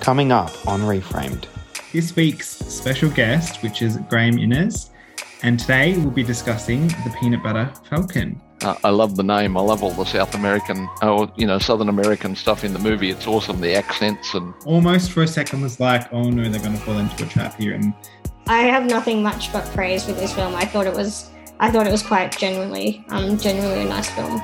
Coming up on Reframed. This week's special guest, which is Graeme Innes, and today we'll be discussing the Peanut Butter Falcon. Uh, I love the name. I love all the South American, or you know, Southern American stuff in the movie. It's awesome, the accents and. Almost for a second was like, oh no, they're going to fall into a trap here. And I have nothing much but praise for this film. I thought it was, I thought it was quite genuinely, um, genuinely a nice film.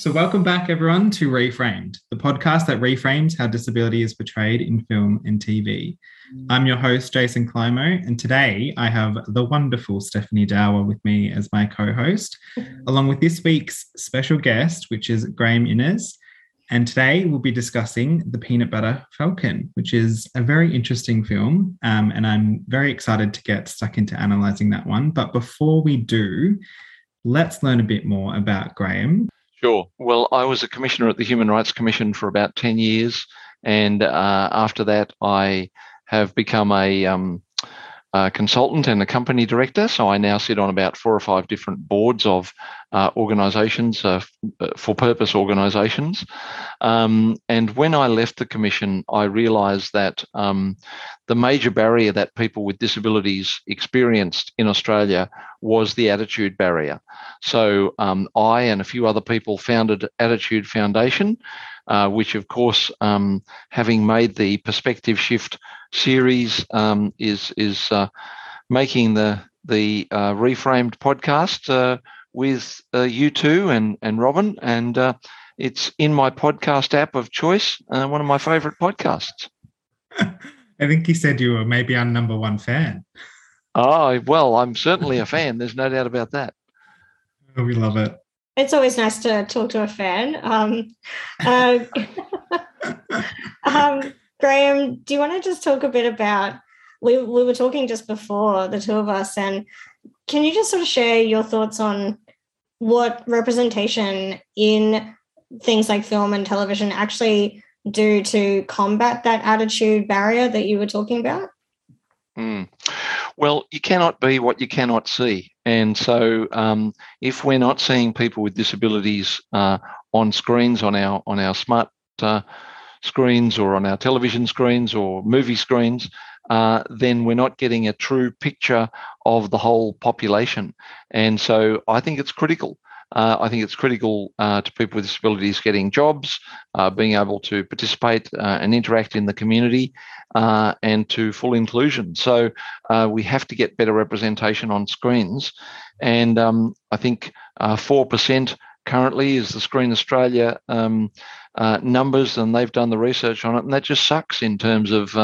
So, welcome back, everyone, to Reframed, the podcast that reframes how disability is portrayed in film and TV. I'm your host, Jason Climo, and today I have the wonderful Stephanie Dower with me as my co host, along with this week's special guest, which is Graeme Innes. And today we'll be discussing The Peanut Butter Falcon, which is a very interesting film. Um, and I'm very excited to get stuck into analysing that one. But before we do, let's learn a bit more about Graeme. Sure. Well, I was a commissioner at the Human Rights Commission for about 10 years. And uh, after that, I have become a, um, a, consultant and a company director. So I now sit on about four or five different boards of uh, organizations, uh, for purpose organizations. Um, and when I left the commission, I realized that um, the major barrier that people with disabilities experienced in Australia was the attitude barrier. So um, I and a few other people founded Attitude Foundation, uh, which, of course, um, having made the Perspective Shift series, um, is is uh, making the the uh, reframed podcast uh, with uh, you two and and Robin, and uh, it's in my podcast app of choice, one of my favourite podcasts. I think he said you were maybe our number one fan. Oh, well, I'm certainly a fan. There's no doubt about that. Oh, we love it. It's always nice to talk to a fan. Um, uh, um, Graeme, do you want to just talk a bit about? We, we were talking just before, the two of us, and can you just sort of share your thoughts on what representation in things like film and television actually do to combat that attitude barrier that you were talking about? Mm. Well, you cannot be what you cannot see. And so, um, if we're not seeing people with disabilities uh, on screens, on our on our smart uh, screens, or on our television screens, or movie screens, uh, then we're not getting a true picture of the whole population. And so, I think it's critical uh, I think it's critical uh, to people with disabilities getting jobs, uh, being able to participate uh, and interact in the community, uh, and to full inclusion. So uh, we have to get better representation on screens. And um, I think 4% currently is the Screen Australia um, numbers, and they've done the research on it, and that just sucks in terms of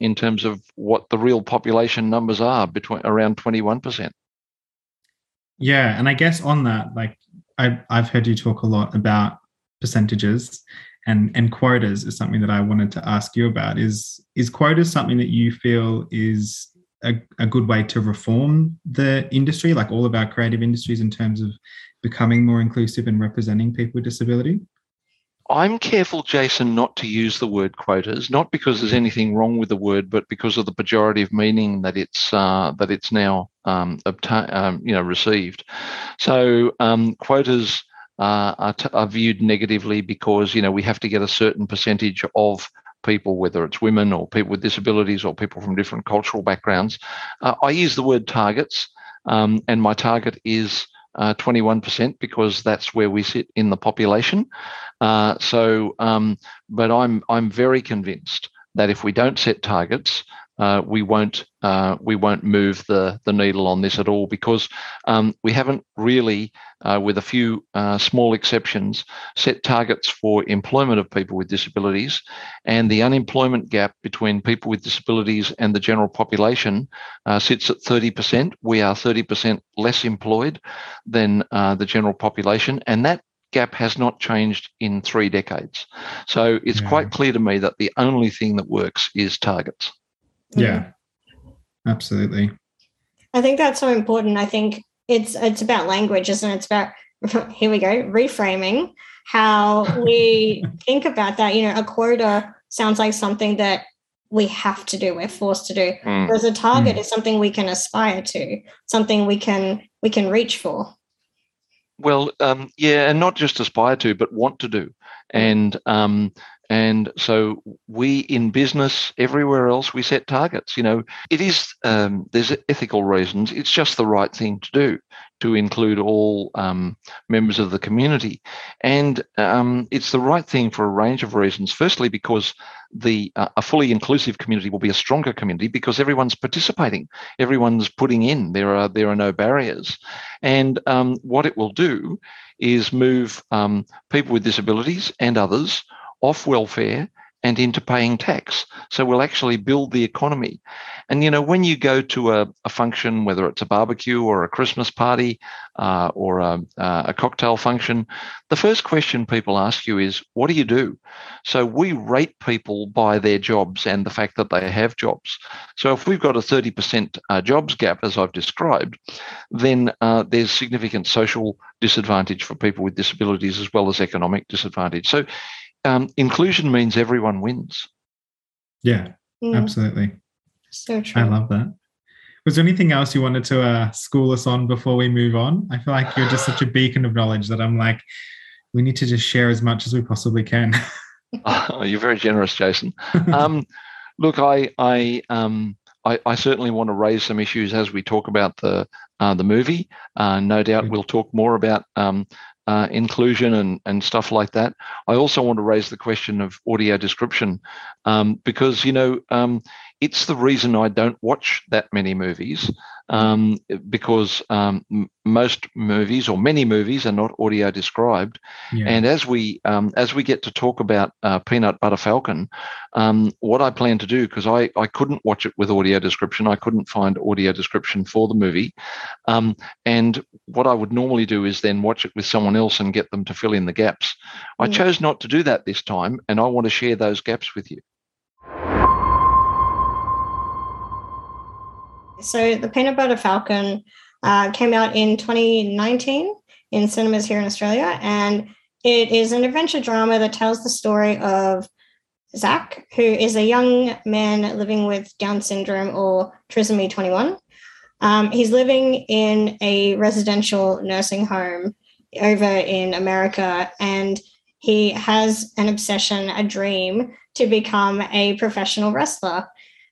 in terms of what the real population numbers are between around 21%. Yeah, and I guess on that, like I, I've heard you talk a lot about percentages and and quotas is something that I wanted to ask you about. Is is quotas something that you feel is a, a good way to reform the industry, like all of our creative industries, in terms of becoming more inclusive and representing people with disability? I'm careful, Jason, not to use the word quotas, not because there's anything wrong with the word, but because of the pejorative meaning that it's uh, that it's now um, um, you know received. So um, quotas uh, are, t- are viewed negatively because you know we have to get a certain percentage of people, whether it's women or people with disabilities or people from different cultural backgrounds. Uh, I use the word targets, um, and my target is uh, 21% because that's where we sit in the population. Uh, so, um, but I'm I'm very convinced that if we don't set targets, uh, we won't uh, we won't move the the needle on this at all because um, we haven't really, uh, with a few uh, small exceptions, set targets for employment of people with disabilities, and the unemployment gap between people with disabilities and the general population uh, sits at thirty percent. We are thirty percent less employed than uh, the general population, and that gap has not changed in three decades. So it's yeah. quite clear to me that the only thing that works is targets. Yeah, absolutely. I think that's so important. I think it's it's about language, isn't it? It's about here we go, reframing how we think about that. You know, a quota sounds like something that we have to do, we're forced to do. Mm. Whereas a target mm. is something we can aspire to, something we can we can reach for. Well, um, yeah, and not just aspire to, but want to do. And um, and so we in business everywhere else we set targets. You know, it is um, there's ethical reasons. It's just the right thing to do to include all um, members of the community, and um, it's the right thing for a range of reasons. Firstly, because the uh, a fully inclusive community will be a stronger community because everyone's participating, everyone's putting in. There are there are no barriers, and um, what it will do is move um, people with disabilities and others off welfare and into paying tax. So we'll actually build the economy. And you know, when you go to a, a function, whether it's a barbecue or a Christmas party uh, or a, uh, a, cocktail function, the first question people ask you is, "What do you do?" So we rate people by their jobs and the fact that they have jobs. So if we've got a 30% uh, jobs gap, as I've described, then uh, there's significant social disadvantage for people with disabilities as well as economic disadvantage. So um, inclusion means everyone wins. Yeah, mm. absolutely. So true. I love that. Was there anything else you wanted to uh, school us on before we move on? I feel like you're just such a beacon of knowledge that I'm like, we need to just share as much as we possibly can. oh, you're very generous, Jason. Um, look, I, I, um, I, I, certainly want to raise some issues as we talk about the uh, the movie. Uh, no doubt, we'll talk more about um, uh, inclusion and, and stuff like that. I also want to raise the question of audio description um, because, you know, um, it's the reason I don't watch that many movies um, because um, most movies or many movies are not audio described. Yeah. And as we um, as we get to talk about uh, Peanut Butter Falcon, um, what I plan to do because I I couldn't watch it with audio description, I couldn't find audio description for the movie, um, and what I would normally do is then watch it with someone else and get them to fill in the gaps. I chose not to do that this time, and I want to share those gaps with you. So the Peanut Butter Falcon uh, came out in 2019 in cinemas here in Australia, and it is an adventure drama that tells the story of Zach, who is a young man living with Down syndrome or trisomy 21. Um, he's living in a residential nursing home over in America, and he has an obsession, a dream to become a professional wrestler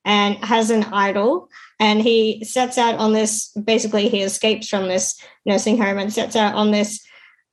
and has an idol and he sets out on this basically he escapes from this nursing home and sets out on this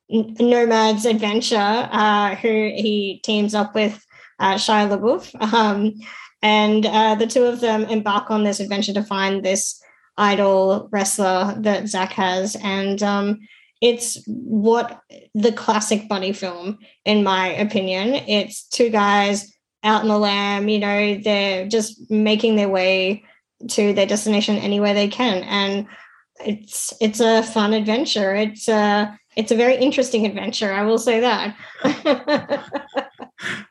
nomad's adventure uh, who he teams up with uh, Shia LaBeouf. Um, and uh, the two of them embark on this adventure to find this idol wrestler that Zach has. And um, it's what the classic buddy film in my opinion. It's two guys out in the lam you know they're just making their way to their destination anywhere they can. And it's it's a fun adventure. It's a it's a very interesting adventure i will say that.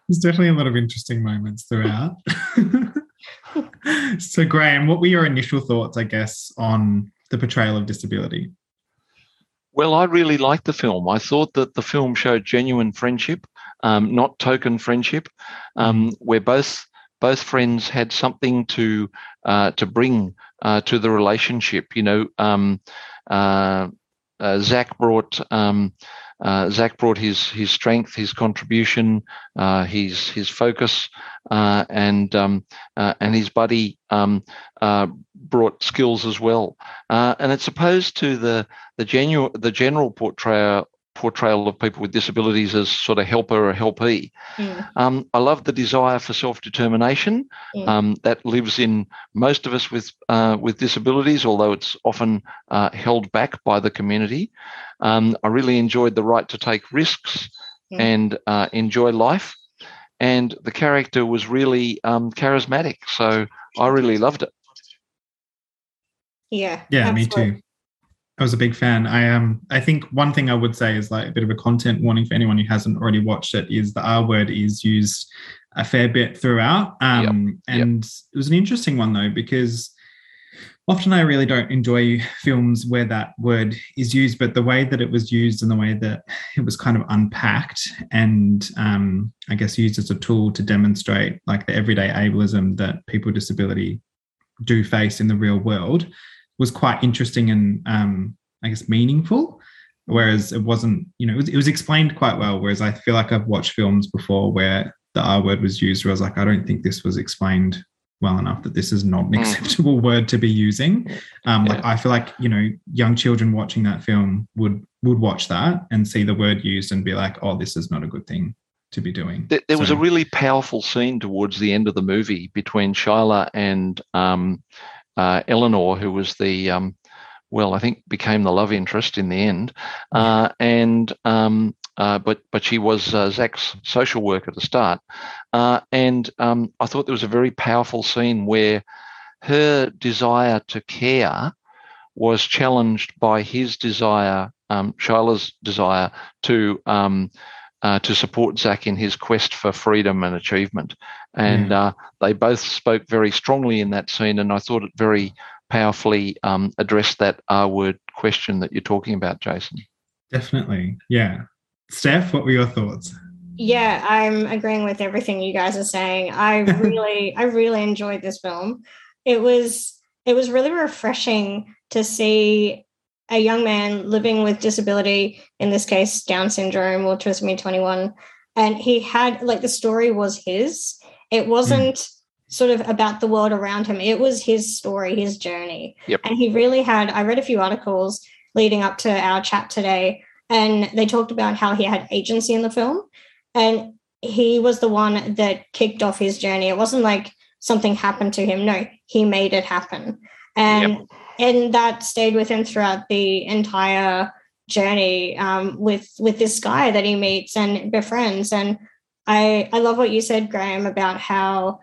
There's definitely a lot of interesting moments throughout. So graeme what were your initial thoughts i guess on the portrayal of disability? Well i really liked the film. I thought that the film showed genuine friendship um, not token friendship. Um, where both both friends had something to uh, to bring uh, to the relationship. You know, um, uh, uh Zach brought um, uh, Zach brought his his strength, his contribution, uh, his his focus, and um, and his buddy um, brought skills as well. and it's opposed to the the general the general portrayal portrayal of people with disabilities as sort of helper or helpee. Mm. Um, I love the desire for self determination mm. um, that lives in most of us with uh, with disabilities, although it's often uh, held back by the community. Um, I really enjoyed the right to take risks mm. and uh, enjoy life, and the character was really um, charismatic. So I really loved it. Yeah. Yeah, absolutely. me too. I was a big fan. I um I think one thing I would say is like a bit of a content warning for anyone who hasn't already watched it is the R word is used a fair bit throughout. Um yep. and yep. it was an interesting one though because often I really don't enjoy films where that word is used, but the way that it was used and the way that it was kind of unpacked and um, I guess used as a tool to demonstrate like the everyday ableism that people with disability do face in the real world was quite interesting and um, I guess meaningful. whereas it wasn't you know it was, it was explained quite well whereas i feel like i've watched films before where the r word was used where i was like i don't think this was explained well enough that this is not an Mm. acceptable word to be using um like i feel like you know young children watching that film would would watch that and see the word used and be like oh this is not a good thing to be doing There, there was a really powerful scene towards the end of the movie between Shyla and um, uh, Eleanor, who was the, um, well, I think became the love interest in the end. Uh, and um, uh, but but she was uh, Zach's social worker at the start. Uh, and um, I thought there was a very powerful scene where her desire to care was challenged by his desire, um, Shyla's desire to um, uh, to support Zach in his quest for freedom and achievement. And uh, they both spoke very strongly in that scene, and I thought it very powerfully um, addressed that R word question that you're talking about, Jason. definitely yeah steph what were your thoughts Yeah, I'm agreeing with everything you guys are saying. I really, I really enjoyed this film. It was, it was really refreshing to see a young man living with disability, in this case, Down syndrome or trisomy 21. And he had, like, the story was his. It hmm. wasn't sort of about the world around him, it was his story, his journey. Yep. And he really had, I read a few articles leading up to our chat today, and they talked about how he had agency in the film and he was the one that kicked off his journey. It wasn't like something happened to him. No, he made it happen. And and that stayed with him throughout the entire journey um, with with this guy that he meets and befriends. And I I love what you said, Graeme, about how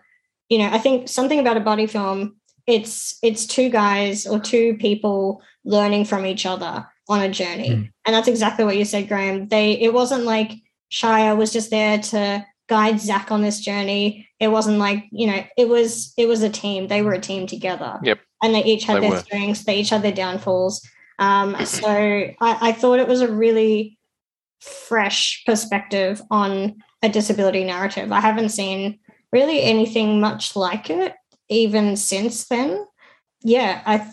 you know I think something about a body film. It's it's two guys or two people learning from each other on a journey, Mm. and that's exactly what you said, Graeme. They it wasn't like Shia was just there to guide Zach on this journey. It wasn't like, you know, it was it was a team. They were a team together. Yep. And they each had They their were. strengths, they each had their downfalls. Um, so I, I thought it was a really fresh perspective on a disability narrative. I haven't seen really anything much like it even since then. Yeah, I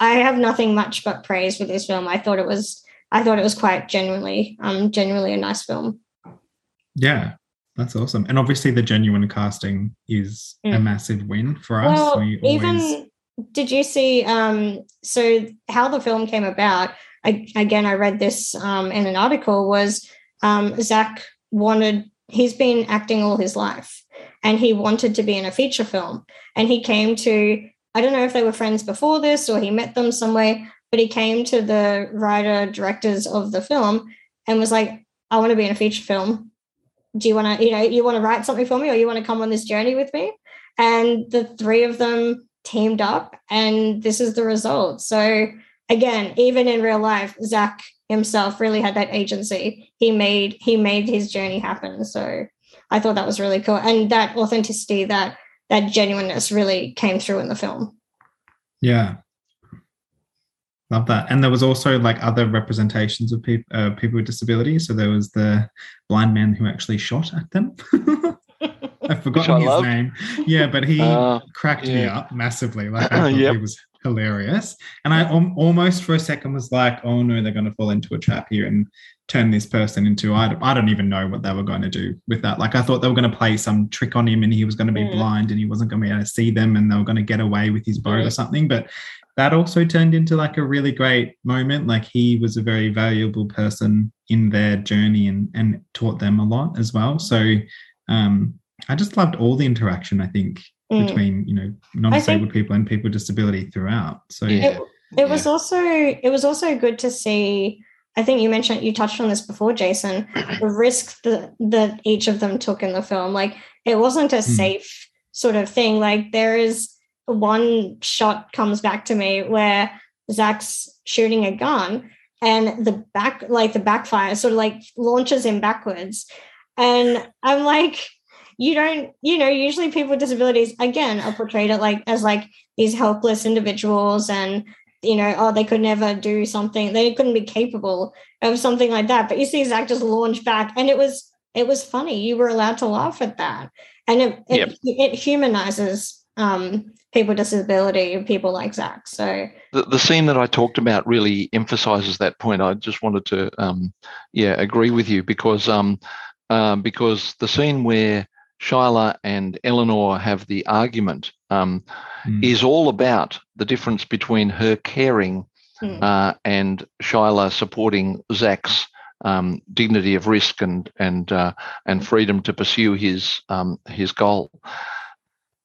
I have nothing much but praise for this film. I thought it was I thought it was quite genuinely um genuinely a nice film. Yeah, that's awesome. And obviously, the genuine casting is a Mm. massive win for us. Well, we always, even did you see um so how the film came about? I, again, I read this um in an article was um Zach wanted he's been acting all his life and he wanted to be in a feature film and he came to I don't know if they were friends before this or he met them somewhere, but he came to the writer directors of the film and was like, I want to be in a feature film. Do you want to, you know, you want to write something for me or you want to come on this journey with me? And the three of them teamed up and this is the result. So again, even in real life, Zach himself really had that agency. He made he made his journey happen. So I thought that was really cool. And that authenticity, that that genuineness really came through in the film. yeah, love that. And there was also like other representations of people uh, people with disabilities. So there was the blind man who actually shot at them. I've forgotten his love. name. Yeah, but he Uh, cracked me up massively. Like I thought Yep. he was hilarious, and I al- almost for a second was like, "Oh no, they're going to fall into a trap here and turn this person into." I don't, I don't even know what they were going to do with that. Like I thought they were going to play some trick on him, and he was going to be Mm. blind, and he wasn't going to be able to see them, and they were going to get away with his boat or Mm. something. But that also turned into like a really great moment. Like he was a very valuable person in their journey and and taught them a lot as well. So um, I just loved all the interaction. I think Mm. between you know non-disabled people and people with disability throughout. So Yeah. It was also it was also good to see. I think you mentioned you touched on this before, Jason. The risk that that each of them took in the film, like it wasn't a Mm. safe sort of thing. Like there is one shot comes back to me where Zach's shooting a gun and the back like the backfire sort of like launches him backwards, and I'm like. You don't, you know, usually people with disabilities again are portrayed at like as like these helpless individuals and you know, oh, they could never do something, they couldn't be capable of something like that. But you see Zach just launch back, and it was it was funny. You were allowed to laugh at that, and it it, Yep. it humanizes um, people with disability, and people like Zach. So the, the scene that I talked about really emphasizes that point. I just wanted to, um, yeah, agree with you because um, um, because the scene where Shyla and Eleanor have the argument um, mm. is all about the difference between her caring mm. uh, and Shyla supporting Zach's um, dignity of risk and and uh, and freedom to pursue his um, his goal.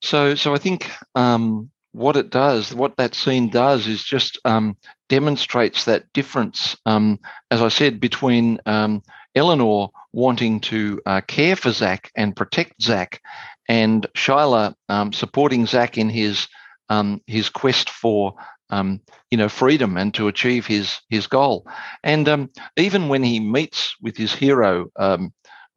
So, so I think um, what it does, what that scene does, is just um, demonstrates that difference, um, as I said, between um, Eleanor wanting to uh, care for Zach and protect Zach, and Shyla um, supporting Zach in his um, his quest for um, you know freedom and to achieve his his goal. And even when he meets with his hero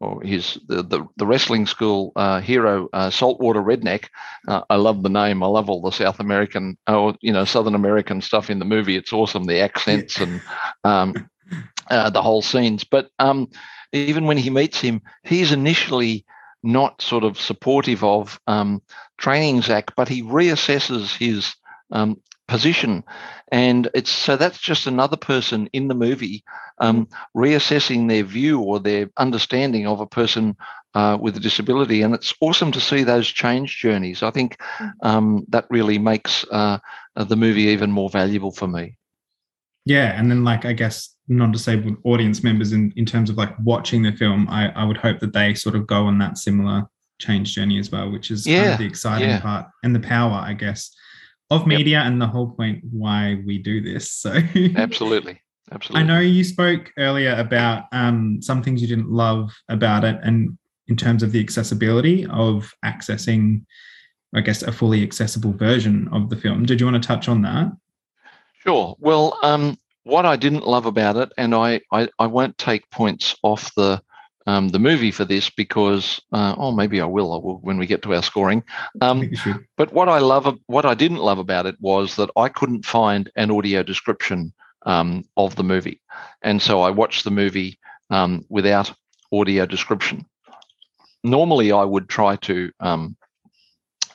or his the, the, the wrestling school uh, hero, uh, Saltwater Redneck. Uh, I love the name. I love all the South American, or you know, Southern American stuff in the movie. It's awesome, the accents and um, uh, the whole scenes. But um, even when he meets him, he's initially not sort of supportive of um, training Zach, but he reassesses his um, position. And it's so that's just another person in the movie um, reassessing their view or their understanding of a person uh, with a disability. And it's awesome to see those change journeys. I think mm. um, that really makes uh, the movie even more valuable for me. Yeah. And then, like, I guess non-disabled audience members in, in terms of like watching the film, I, I would hope that they sort of go on that similar change journey as well, which is yeah, kind of the exciting yeah. part and the power, I guess, of media yep. and the whole point why we do this. So absolutely. Absolutely. I know you spoke earlier about um, some things you didn't love about it, and in terms of the accessibility of accessing, I guess, a fully accessible version of the film. Did you want to touch on that? Sure. Well, um, what I didn't love about it, and I, I, I won't take points off the um, the movie for this because, uh, oh, maybe I will, I will when we get to our scoring. Um, but what I love, what I didn't love about it was that I couldn't find an audio description um, of the movie, and so I watched the movie um, without audio description. Normally, I would try to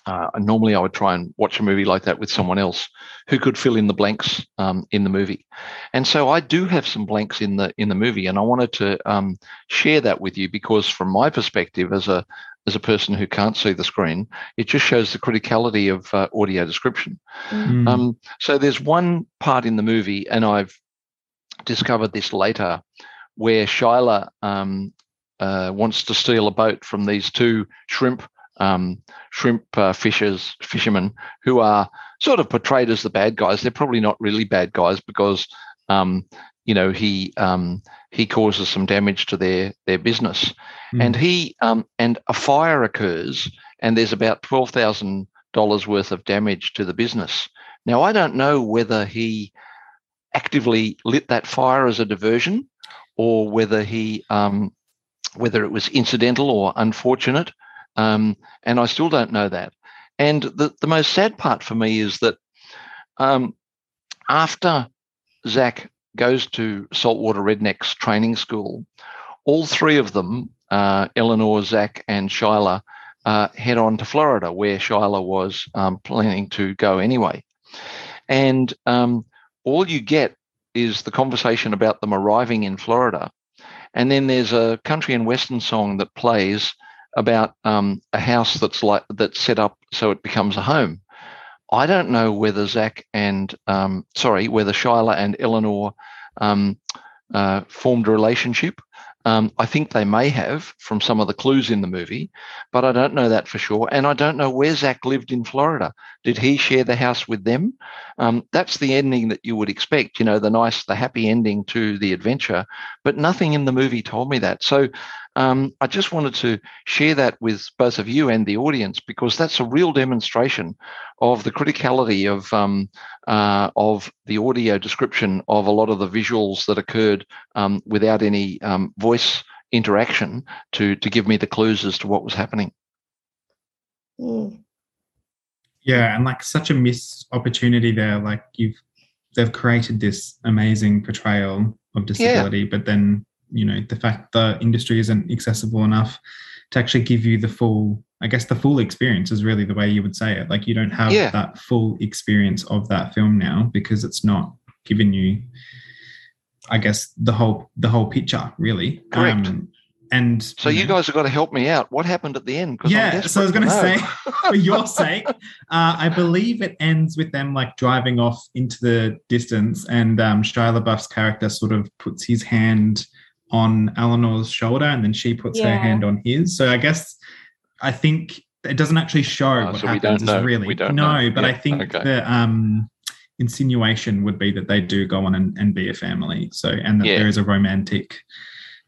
uh, normally I would try and watch a movie like that with someone else who could fill in the blanks um, in the movie. And so I do have some blanks in the in the movie, and I wanted to um, share that with you because, from my perspective, as a as a person who can't see the screen, it just shows the criticality of uh, audio description. Mm. Um, so there's one part in the movie, and I've discovered this later, where Shyla um, uh, wants to steal a boat from these two shrimp um, shrimp uh, fishers, fishermen, who are sort of portrayed as the bad guys. They're probably not really bad guys because, um, you know, he um, he causes some damage to their their business, mm. and he um, and a fire occurs, and there's about twelve thousand dollars worth of damage to the business. Now, I don't know whether he actively lit that fire as a diversion, or whether he um, whether it was incidental or unfortunate um, and I still don't know that. And the, the most sad part for me is that um, after Zach goes to Saltwater Rednecks training school, all three of them, uh, Eleanor, Zach, and Shyla, uh, head on to Florida, where Shyla was um, planning to go anyway. And um, all you get is the conversation about them arriving in Florida. And then there's a country and western song that plays about um, a house that's like that's set up so it becomes a home. I don't know whether Zach and um, sorry, whether Shyla and Eleanor um, uh, formed a relationship um, I think they may have from some of the clues in the movie, but I don't know that for sure. And I don't know where Zach lived in Florida. Did he share the house with them? Um, that's the ending that you would expect, you know, the nice, the happy ending to the adventure. But nothing in the movie told me that. So um, I just wanted to share that with both of you and the audience because that's a real demonstration of the criticality of um, uh, of the audio description of a lot of the visuals that occurred um, without any um, voice interaction to to give me the clues as to what was happening. Mm. Yeah, and like such a missed opportunity there. Like you've they've created this amazing portrayal of disability, yeah. but then you know the fact the industry isn't accessible enough to actually give you the full I guess the full experience is really the way you would say it. Like you don't have Yeah. that full experience of that film now because it's not giving you, I guess, the whole the whole picture really. Um, and So you know, guys have got to help me out. What happened at the end yeah, so I was going to say, for your sake, uh, I believe it ends with them like driving off into the distance, and um, Shia LaBeouf's character sort of puts his hand on Eleanor's shoulder, and then she puts her hand on his. So I guess I think it doesn't actually show Oh, what so we happens. don't know. Is really We don't no, know. but Yeah, I think okay. the um, insinuation would be that they do go on and, and be a family. So and that Yeah. there is a romantic.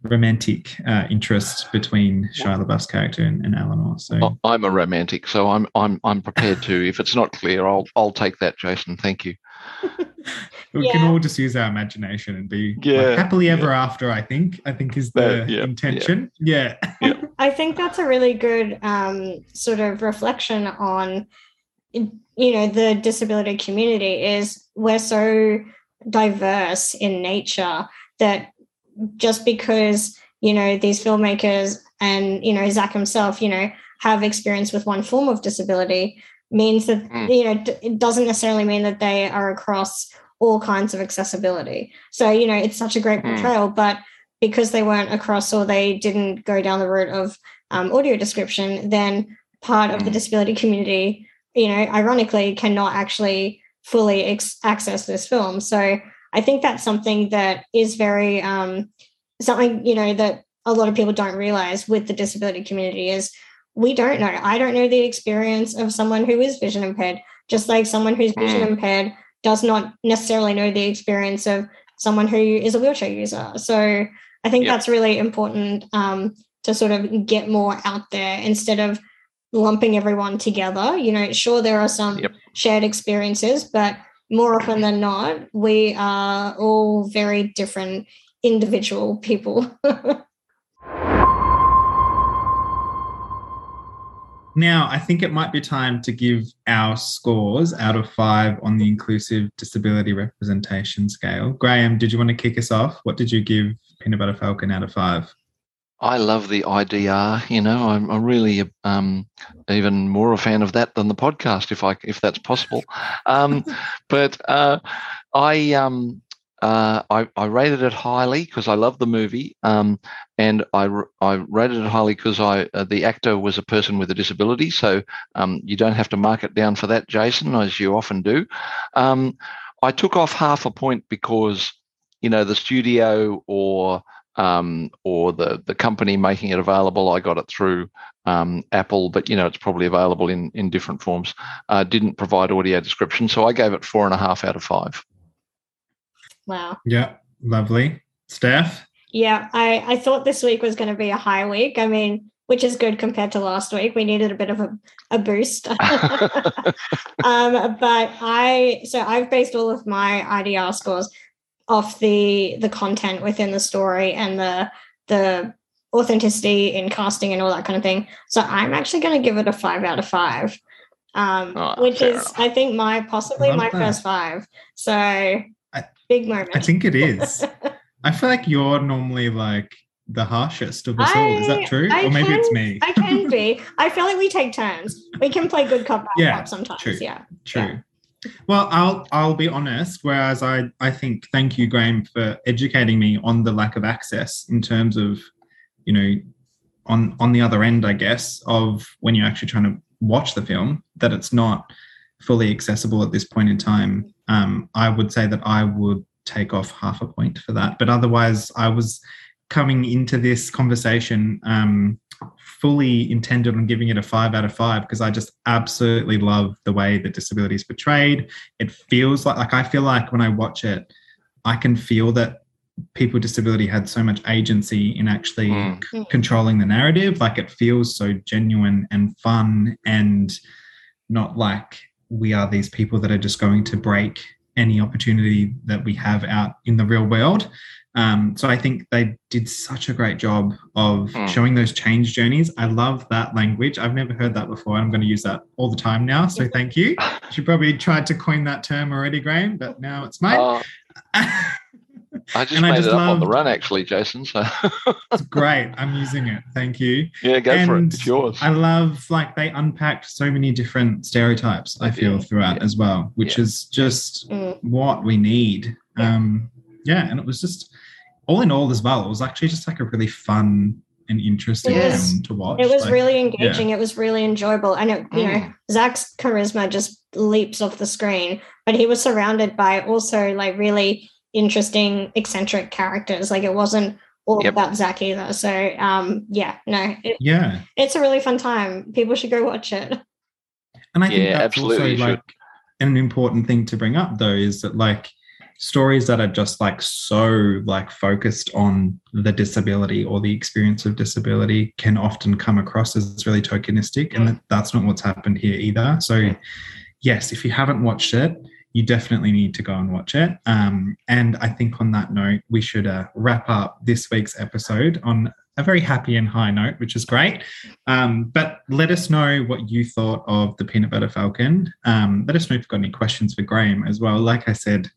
Romantic uh, interest between Shia LaBeouf's character and, and Eleanor. So I'm a romantic, so I'm I'm I'm prepared to. If it's not clear, I'll I'll take that, Jason. Thank you. We can all just use our imagination and be like, happily ever after. I think. I think is the That- yeah, intention. Yeah. I think that's a really good um, sort of reflection on, you know, the disability community is we're so diverse in nature that just because, you know, these filmmakers and, you know, Zach himself, you know, have experience with one form of disability means that, Mm. you know, it doesn't necessarily mean that they are across all kinds of accessibility. So, you know, it's such a great Mm. portrayal, but because they weren't across or they didn't go down the route of um, audio description, then part of the Mm. disability community, you know, ironically, cannot actually fully ex- access this film. So I think that's something that is very um, something you know that a lot of people don't realize with the disability community is we don't know. I don't know the experience of someone who is vision impaired, just like someone who's vision Mm. impaired does not necessarily know the experience of someone who is a wheelchair user. So I think Yep. that's really important um, to sort of get more out there instead of lumping everyone together. You know, sure, there are some Yep. shared experiences, but more often than not, we are all very different individual people. Now, I think it might be time to give our scores out of five on the inclusive disability representation scale. Graeme, did you want to kick us off? What did you give Peanut Butter Falcon out of five? I love the IDR. You know, I'm, I'm really um, even more a fan of that than the podcast, if I if that's possible. Um, but uh, I um, uh, I, I rated it highly because I love the movie, um, and I rated it highly because I uh, the actor was a person with a disability, so um, you don't have to mark it down for that, Jason, as you often do. Um, I took off half a point because you know the studio or um, or the the company making it available. I got it through um, Apple, but you know it's probably available in in different forms. Uh, didn't provide audio description, so I gave it four and a half out of five. Wow. Yeah, lovely. Steph? Yeah, I, I thought this week was going to be a high week. I mean, which is good compared to last week. We needed a bit of a, a boost. um, but I so I've based all of my IDR scores off the the content within the story and the the authenticity in casting and all that kind of thing. So I'm actually going to give it a five out of five, um, Oh, which is enough. I think my possibly my that. first five. So big moment. I think it is. I feel like you're normally like the harshest of us all. Is that true? I or maybe it's me. I can be. I feel like we take turns. We can play good cop, bad Yeah, cop sometimes. true. Yeah. True. Well, I'll I'll be honest. Whereas I I think thank you, Graeme, for educating me on the lack of access in terms of, you know, on on the other end, I guess, of when you're actually trying to watch the film, that it's not fully accessible at this point in time. Um, I would say that I would take off half a point for that. But otherwise, I was coming into this conversation um, fully intended on giving it a five out of five because I just absolutely love the way the disability is portrayed. It feels like like I feel like when I watch it, I can feel that people with disability had so much agency in actually Mm. c- controlling the narrative. Like it feels so genuine and fun and not like we are these people that are just going to break any opportunity that we have out in the real world. Um, so I think they did such a great job of Mm. showing those change journeys. I love that language. I've never heard that before. I'm going to use that all the time now. So thank you. You probably tried to coin that term already, Graeme, but now it's mine. Uh, I just And I made just it up on the run, actually, Jason. So It's great. I'm using it. Thank you. yeah, go for it. And It's yours. I love like they unpacked so many different stereotypes. I feel Yeah, throughout yeah. as well, which Yeah. is just Mm. what we need. Yeah. Um, yeah, and it was just all in all as well. It was actually just like a really fun and interesting It was- film to watch. It was Like, really engaging. It was really enjoyable. And it, you know, Mm. Zach's charisma just leaps off the screen, but he was surrounded by also like really interesting, eccentric characters. Like it wasn't all Yep. about Zach either. So um yeah, no, it, yeah, it's a really fun time. People should go watch it. and I think Yeah, that's absolutely, you also should. like an important thing to bring up though is that like stories that are just like so like focused on the disability or the experience of disability can often come across as really tokenistic and that, that's not what's happened here either so yes if you haven't watched it you definitely need to go and watch it. Um, and i think on that note we should uh, wrap up this week's episode on a very happy and high note which is great. Um, but let us know what you thought of the peanut butter falcon. Um, let us know if you've got any questions for graeme as well. Like i said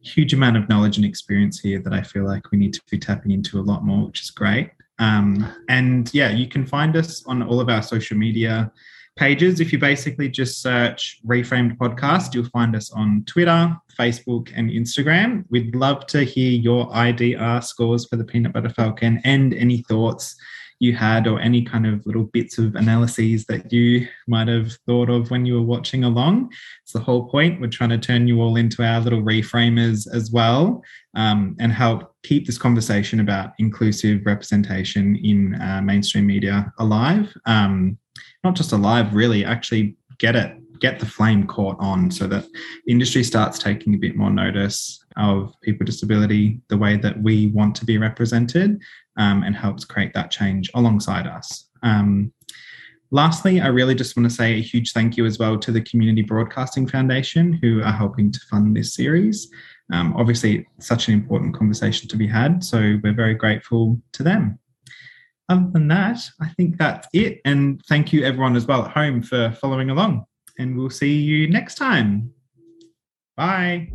huge amount of knowledge and experience here that I feel like we need to be tapping into a lot more, which is great. Um, and yeah, you can find us on all of our social media pages. If you basically just search Reframed Podcast, you'll find us on Twitter, Facebook, and Instagram. We'd love to hear your IDR scores for the Peanut Butter Falcon and any thoughts you had or any kind of little bits of analyses that you might have thought of when you were watching along. It's the whole point. We're trying to turn you all into our little reframers as well um, and help keep this conversation about inclusive representation in uh, mainstream media alive. Um, not just alive, really, actually get it, get the flame caught on so that industry starts taking a bit more notice of people with disability, the way that we want to be represented, um, and helps create that change alongside us. Um, Lastly, I really just want to say a huge thank you as well to the Community Broadcasting Foundation who are helping to fund this series. Um, obviously, such an important conversation to be had, so we're very grateful to them. Other than that, I think that's it. And thank you, everyone, as well at home for following along. And we'll see you next time. Bye.